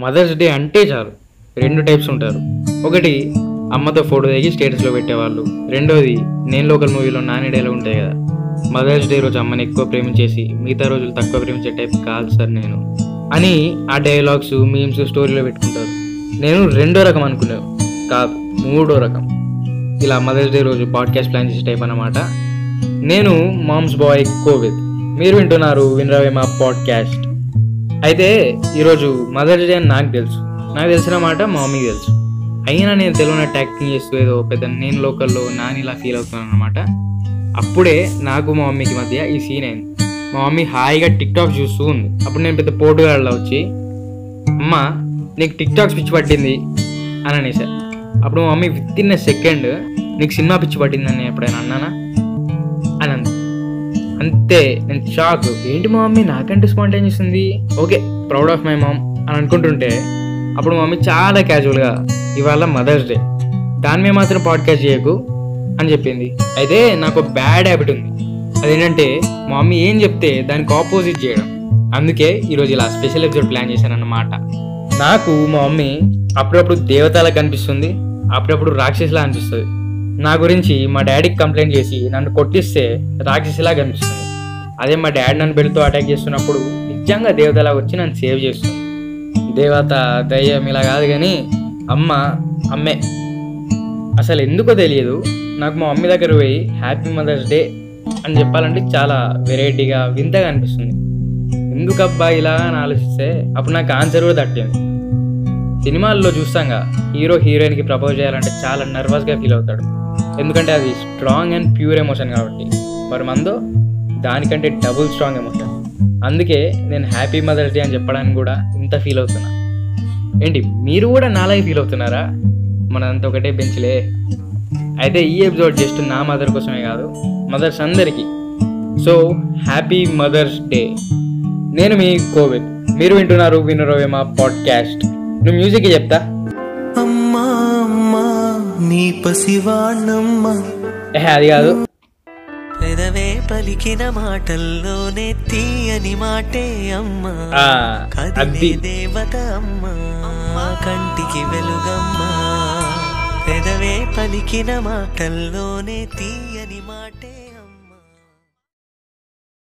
Mothers day అంటే చాలు. రెండు టైప్స్ ఉంటారు. ఒకటి అమ్మతో ఫోటో దిగి స్టేటస్లో పెట్టేవాళ్ళు. రెండోది నేను లోకల్ మూవీలో నాని డైలాగ్ ఉంటాయి కదా. మదర్స్ డే రోజు అమ్మని ఎక్కువ ప్రేమించేసి మిగతా రోజులు తక్కువ ప్రేమించే టైప్ కాదు సార్ నేను. అని ఆ డైలాగ్స్ మీమ్స్ స్టోరీలో పెట్టుకుంటారు. నేను రెండో రకం అనుకున్నాను కాదు మూడో రకం. ఇలా మదర్స్ డే రోజు పాడ్కాస్ట్ ప్లాన్ చేసే టైప్ అన్నమాట. నేను మామ్స్ బాయ్ కోవిద్. మీరు వింటున్నారు వినరవే మా పాడ్కాస్ట్. అయితే ఈరోజు మదర్ డే అని నాకు తెలుసు. నాకు తెలిసిన మాట మా మమ్మీకి తెలుసు. అయినా నేను తెలియని ట్యాక్టింగ్ చేస్తూ ఏదో పెద్ద నేను లోకల్లో నాని ఇలా ఫీల్ అవుతున్నాను అనమాట అప్పుడే నాకు మా మమ్మీకి మధ్య ఈ సీన్ అయింది. మా మమ్మీ హాయిగా టిక్ టాక్ చూస్తూ ఉంది. అప్పుడు నేను పెద్ద పోటుగాళ్ళ వచ్చి అమ్మ నీకు టిక్ టాక్ పిచ్చి పట్టింది? అని అనేసా. అప్పుడు మా mummy within a second నీకు సినిమా పిచ్చి పట్టిందని ఎప్పుడైనా అన్నానా? అంతే నేను షాక్ ఏంటి మా మమ్మీ నాకంటే స్పాంటేనియస్ ఉంది okay proud of my mom అని అనుకుంటుంటే అప్పుడు మా మమ్మీ చాలా క్యాజువల్గా ఇవాళ మదర్స్ డే దాని మీద మాత్రం పాడ్కాస్ట్ చేయకు అని చెప్పింది. అయితే నాకు బ్యాడ్ హ్యాబిట్ ఉంది. అదేంటంటే మా మమ్మీ ఏం చెప్తే దానికి ఆపోజిట్ చేయడం. అందుకే ఈరోజు ఇలా స్పెషల్ ఎపిసోడ్ ప్లాన్ చేశాను అన్నమాట నాకు మా మమ్మీ అప్పుడప్పుడు దేవతలా కనిపిస్తుంది అప్పుడప్పుడు రాక్షసిలా అనిపిస్తుంది. నా గురించి మా డాడీకి కంప్లైంట్ చేసి నన్ను కొట్టిస్తే రాక్షసిలా కనిపిస్తుంది. అదే మా డాడీ నన్ను బెల్ట్తో అటాక్ చేస్తున్నప్పుడు నిజంగా దేవత అలా వచ్చి నన్ను సేవ్ చేస్తుంది. దేవత దయ్యం ఇలా కాదు కానీ అమ్మ అమ్మే. అసలు ఎందుకో తెలియదు. నాకు మా మమ్మీ దగ్గర పోయి హ్యాపీ మదర్స్ డే అని చెప్పాలంటే చాలా వెరైటీగా వింతగా అనిపిస్తుంది. ఎందుకబ్బా ఇలా అని ఆలోచిస్తే అప్పుడు నాకు ఆన్సర్ కూడా తట్టింది సినిమాల్లో చూస్తాంగా హీరో హీరోయిన్కి ప్రపోజ్ చేయాలంటే చాలా నర్వస్గా ఫీల్ అవుతాడు. ఎందుకంటే అది స్ట్రాంగ్ అండ్ ప్యూర్ ఎమోషన్ కాబట్టి. మరి మందో దానికంటే డబుల్ స్ట్రాంగ్ ఎమోషన్ అందుకే నేను హ్యాపీ మదర్స్ డే అని చెప్పడానికి కూడా ఇంత ఫీల్ అవుతున్నా. ఏంటి మీరు కూడా నాలాగే ఫీల్ అవుతున్నారా? మనంతా ఒకటే బెంచ్లే. అయితే ఈ ఎపిసోడ్ జస్ట్ నా మదర్ కోసమే కాదు మదర్స్ అందరికీ. సో హ్యాపీ మదర్స్ డే నేను మీ కోవిడ్ మీరు వింటున్నారు వినరోవే మా పాడ్కాస్ట్ నువ్వు మ్యూజిక్ చెప్తా? అమ్మా అమ్మా నీ పసివాణమ్మ అది కాదు. పెదవే పలికిన మాటల్లోనే తీయని మాటే అమ్మ. ఆ, కదిలే దేవత అమ్మ. కంటికి వెలుగమ్మ. పెదవే పలికిన మాటల్లోనే తీయని మాటే